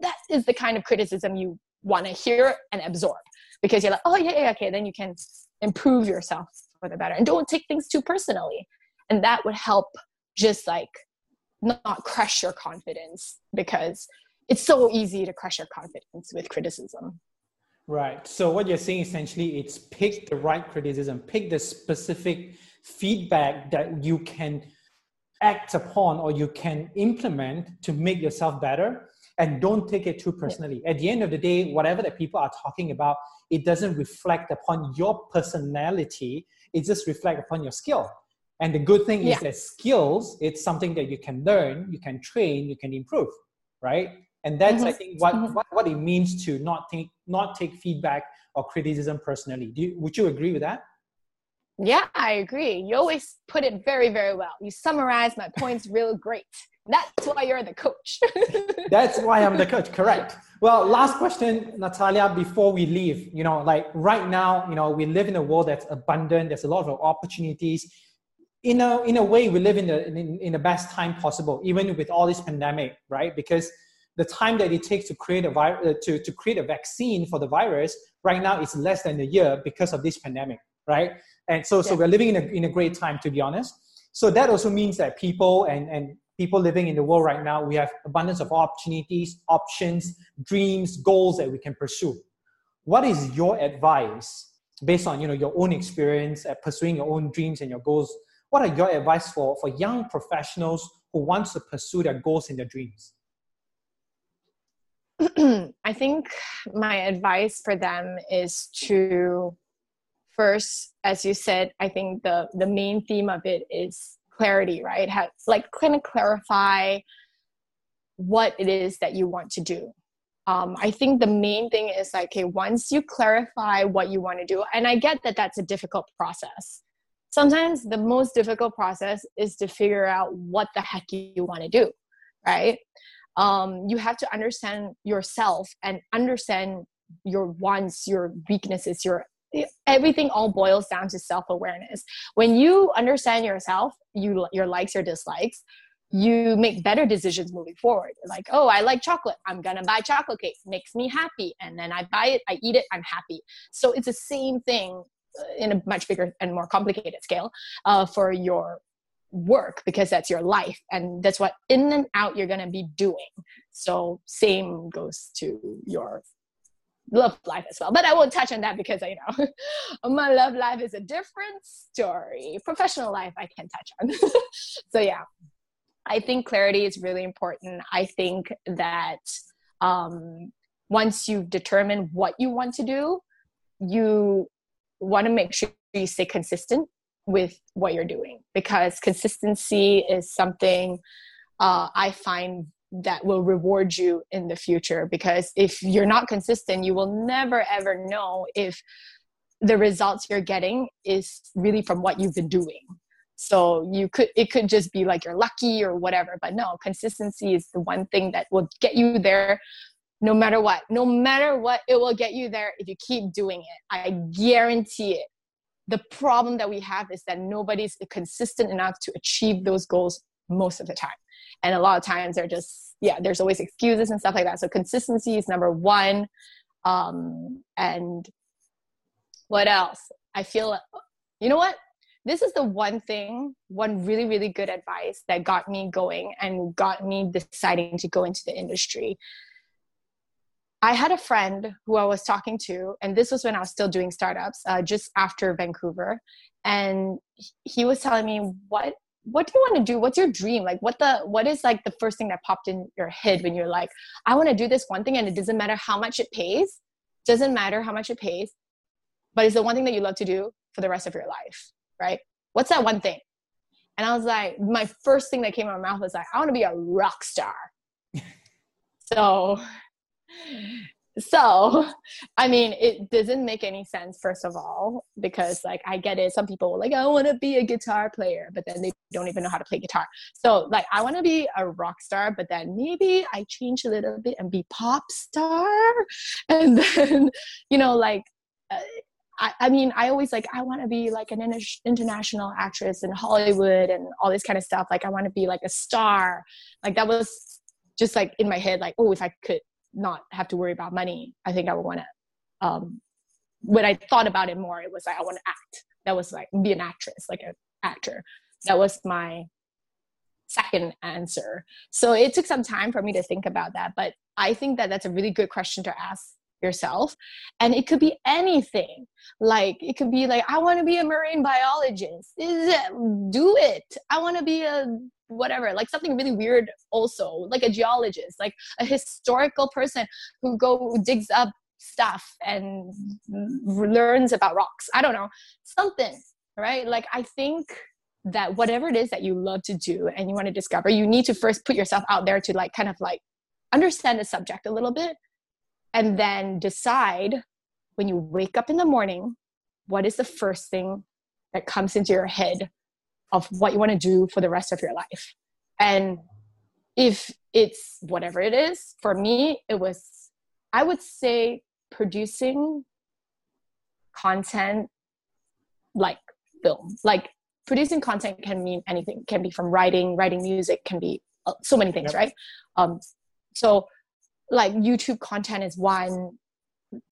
that is the kind of criticism you want to hear and absorb because you're like, oh, yeah, yeah, okay. Then you can improve yourself for the better and don't take things too personally. And that would help just like not crush your confidence because it's so easy to crush your confidence with criticism. Right. So what you're saying essentially it's pick the right criticism, pick the specific feedback that you can act upon or you can implement to make yourself better and don't take it too personally. At the end of the day, whatever that people are talking about, it doesn't reflect upon your personality, it just reflects upon your skill. And the good thing yeah. is that skills, it's something that you can learn, you can train, you can improve, right? and that's mm-hmm. i think what, mm-hmm. what what it means to not think not take feedback or criticism personally do you, would you agree with that yeah i agree you always put it very very well you summarize my points real great that's why you're the coach. That's why i'm the coach correct. Well last question natalia before we leave you know like right now you know we live in a world that's abundant there's a lot of opportunities. In a in a way we live in the in, in the best time possible even with all this pandemic right? Because the time that it takes to create a vi- uh, to, to create a vaccine for the virus right now is less than a year because of this pandemic right? And so so we're living in a, in a great time to be honest. So that also means that people and and people living in the world right now we have abundance of opportunities options dreams goals that we can pursue. What is your advice based on you know your own experience at pursuing your own dreams and your goals? What are your advice for for young professionals who wants to pursue their goals and their dreams? I think my advice for them is to first, as you said, I think the the main theme of it is clarity, right? Like kind of clarify what it is that you want to do. Um, I think the main thing is like, okay, once you clarify what you want to do, and I get that that's a difficult process. Sometimes the most difficult process is to figure out what the heck you want to do, right? um, you have to understand yourself and understand your wants your weaknesses your everything all boils down to self-awareness when you understand yourself you your likes your dislikes you make better decisions moving forward. Like, oh, I like chocolate. I'm to buy chocolate cake. Makes me happy. And then I buy it, I eat it, I'm happy. So it's the same thing uh, in a much bigger and more complicated scale uh, for your work because that's your life and that's what in and out you're going to be doing. So same goes to your love life as well. But I won't touch on that because I know my love life is a different story. Professional life I can touch on. so yeah, I think clarity is really important. I think that um, once you've determined what you want to do, you want to make sure you stay consistent with what you're doing because consistency is something uh, I find that will reward you in the future. Because if you're not consistent, you will never ever know if the results you're getting is really from what you've been doing. So you could it could just be like you're lucky or whatever but no consistency is the one thing that will get you there no matter what. No matter what it will get you there if you keep doing it. I guarantee it. The problem that we have is that nobody's consistent enough to achieve those goals most of the time. And a lot of times they're just yeah there's always excuses and stuff like that. So consistency is number one. Um and what else? I feel you know what? This is the one thing, one really, really good advice that got me going and got me deciding to go into the industry. I had a friend who I was talking to, and this was when I was still doing startups, uh, just after Vancouver, and he was telling me what what do you want to do what's your dream like what the what is like the first thing that popped in your head when you're like i want to do this one thing and it doesn't matter how much it pays doesn't matter how much it pays but it's the one thing that you love to do for the rest of your life right? What's that one thing? And I was like, my first thing that came out of my mouth was like, I want to be a rock star. so, so, I mean, it doesn't make any sense, first of all, because like I get it. Some people like, I want to be a guitar player, but then they don't even know how to play guitar. So, like, I want to be a rock star, but then maybe I change a little bit and be pop star. And then, you know, like, uh, I, I mean, I always like, I want to be like an inter- international actress in Hollywood and all this kind of stuff. Like, I want to be like a star. Like, that was just like in my head, like, oh, if I could not have to worry about money, I think I would want to. Um, when I thought about it more, it was like, I want to act. That was like, be an actress, like an actor. That was my second answer. So it took some time for me to think about that. But I think that that's a really good question to ask yourself. And it could be anything. Like it could be like i want to be a marine biologist. Do it. I want to be a whatever. Like something really weird also like a geologist like a historical person who go digs up stuff and learns about rocks. I don't know. Something right? Like i think that whatever it is that you love to do and you want to discover you need to first put yourself out there to like kind of like understand the subject a little bit and then decide when you wake up in the morning what is the first thing that comes into your head of what you want to do for the rest of your life? And if it's whatever it is for me it was i would say producing content like film. Like producing content can mean anything. Can be from writing writing music can be uh, so many things yep. right? Um so like YouTube content is one,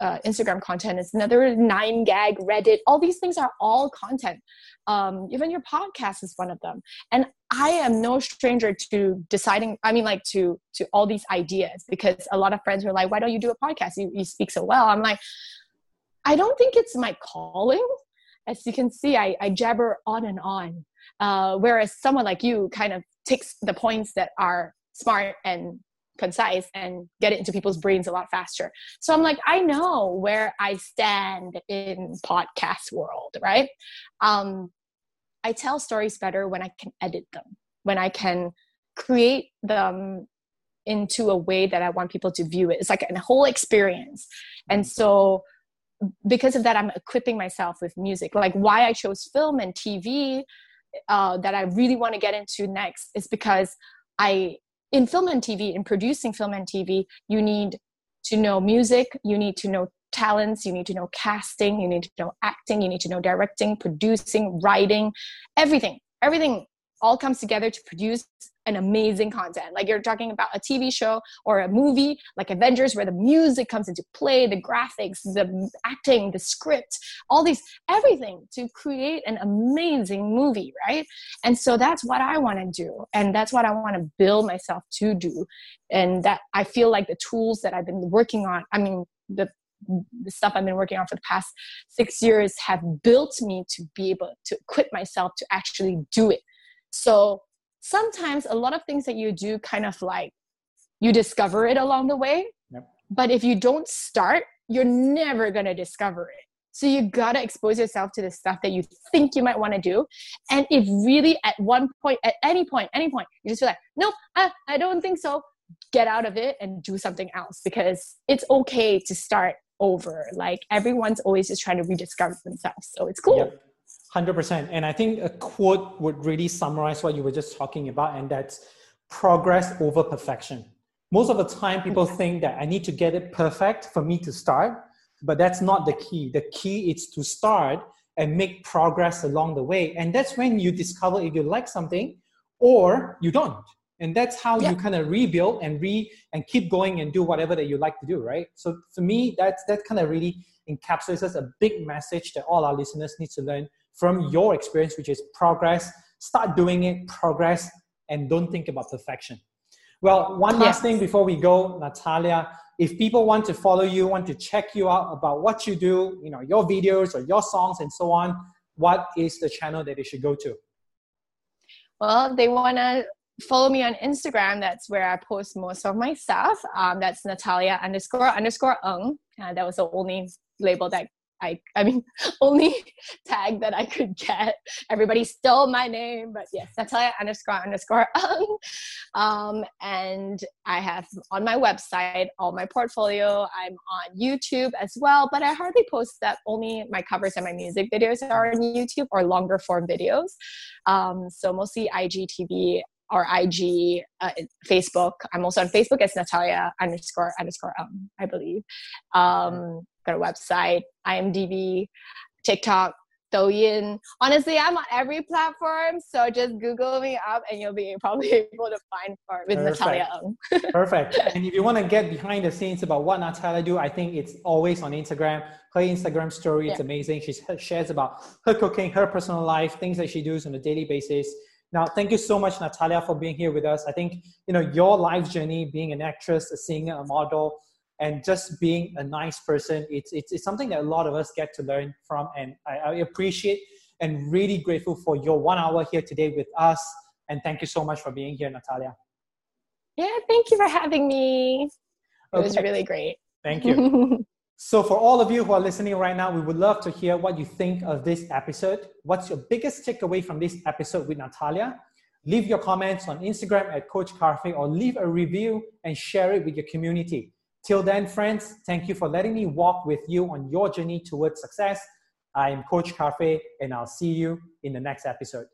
uh, Instagram content is another, nine gag, Reddit, all these things are all content. Um, even your podcast is one of them. And I am no stranger to deciding, I mean, like to to all these ideas because a lot of friends were like, why don't you do a podcast? You, you speak so well. I'm like, I don't think it's my calling. As you can see, I, I jabber on and on. Uh, whereas someone like you kind of takes the points that are smart and concise and get it into people's brains a lot faster. So I'm like, I know where I stand in podcast world, right? Um, I tell stories better when I can edit them, when I can create them into a way that I want people to view it. It's like a whole experience. And so because of that, I'm equipping myself with music. Like why I chose film and TV uh, that I really want to get into next is because I in film and TV, in producing film and TV, you need to know music, you need to know talents, you need to know casting, you need to know acting, you need to know directing, producing, writing, everything, everything all comes together to produce an amazing content. Like you're talking about a TV show or a movie like Avengers, where the music comes into play, the graphics, the acting, the script, all these, everything to create an amazing movie, right? And so that's what I want to do. And that's what I want to build myself to do. And that I feel like the tools that I've been working on, I mean, the the stuff I've been working on for the past six years have built me to be able to equip myself to actually do it. So sometimes a lot of things that you do kind of like you discover it along the way. Yep. but if you don't start you're never going to discover it. So you got to expose yourself to the stuff that you think you might want to do. And if really at one point at any point any point you just feel like nope I, I don't think so get out of it and do something else because it's okay to start over. Like everyone's always just trying to rediscover themselves. So it's cool. Yep. 100%. And I think a quote would really summarize what you were just talking about, and that's progress over perfection. Most of the time, people mm-hmm. think that I need to get it perfect for me to start, but that's not the key. The key is to start and make progress along the way. And that's when you discover if you like something or you don't. And that's how yeah. you kind of rebuild and re and keep going and do whatever that you like to do, right? So for me, that's that kind of really encapsulates a big message that all our listeners need to learn from your experience, which is progress. Start doing it, progress, and don't think about perfection. Well, one last yes. thing before we go, Natalia. If people want to follow you, want to check you out about what you do, you know, your videos or your songs and so on, what is the channel that they should go to? Well, they want to follow me on Instagram. That's where I post most of my stuff. Um, that's Natalia underscore underscore Ung. Uh, that was the only label that I, I mean, only tag that I could get. Everybody stole my name, but yes, Natalia underscore underscore um, um, and I have on my website all my portfolio. I'm on YouTube as well, but I hardly post that. Only my covers and my music videos are on YouTube or longer form videos. Um, so mostly IGTV or IG, uh, Facebook. I'm also on Facebook as Natalia underscore underscore um, I believe. Um, got a website, IMDb, TikTok, Douyin. Honestly, I'm on every platform, so just Google me up and you'll be probably able to find for with Perfect. Natalia Perfect. And if you want to get behind the scenes about what Natalia do, I think it's always on Instagram. Her Instagram story, it's yeah. amazing. She shares about her cooking, her personal life, things that she does on a daily basis. Now, thank you so much, Natalia, for being here with us. I think you know your life journey, being an actress, a singer, a model, and just being a nice person it's, it's, it's something that a lot of us get to learn from. And I, I appreciate and really grateful for your one hour here today with us. And thank you so much for being here natalia. Yeah thank you for having me. It okay. was really great. Thank you so for all of you who are listening right now we would love to hear what you think of this episode what's your biggest takeaway from this episode with natalia leave your comments on instagram at CoachCafe or leave a review and share it with your community Till then, friends, thank you for letting me walk with you on your journey towards success. I am CoachCafe, and I'll see you in the next episode.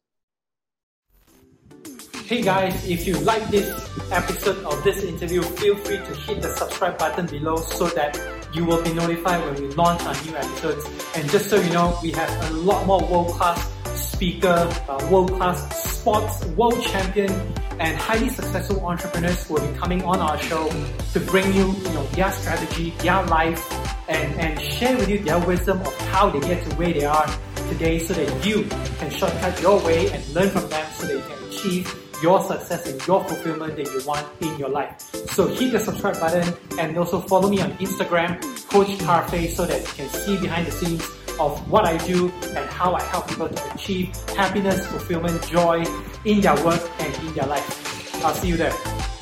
Hey guys, if you like this episode of this interview, feel free to hit the subscribe button below so that you will be notified when we launch our new episodes. And just so you know, we have a lot more world-class speaker, uh, world-class sports world champion, and highly successful entrepreneurs who will be coming on our show to bring you, you know, their strategy, their life, and, and share with you their wisdom of how they get to where they are today so that you can shortcut your way and learn from them so that you can achieve your success and your fulfillment that you want in your life. So hit the subscribe button and also follow me on Instagram, CoachCafe, so that you can see behind the scenes of what I do and how I help people to achieve happiness, fulfillment, joy in their work and in their life. I'll see you there.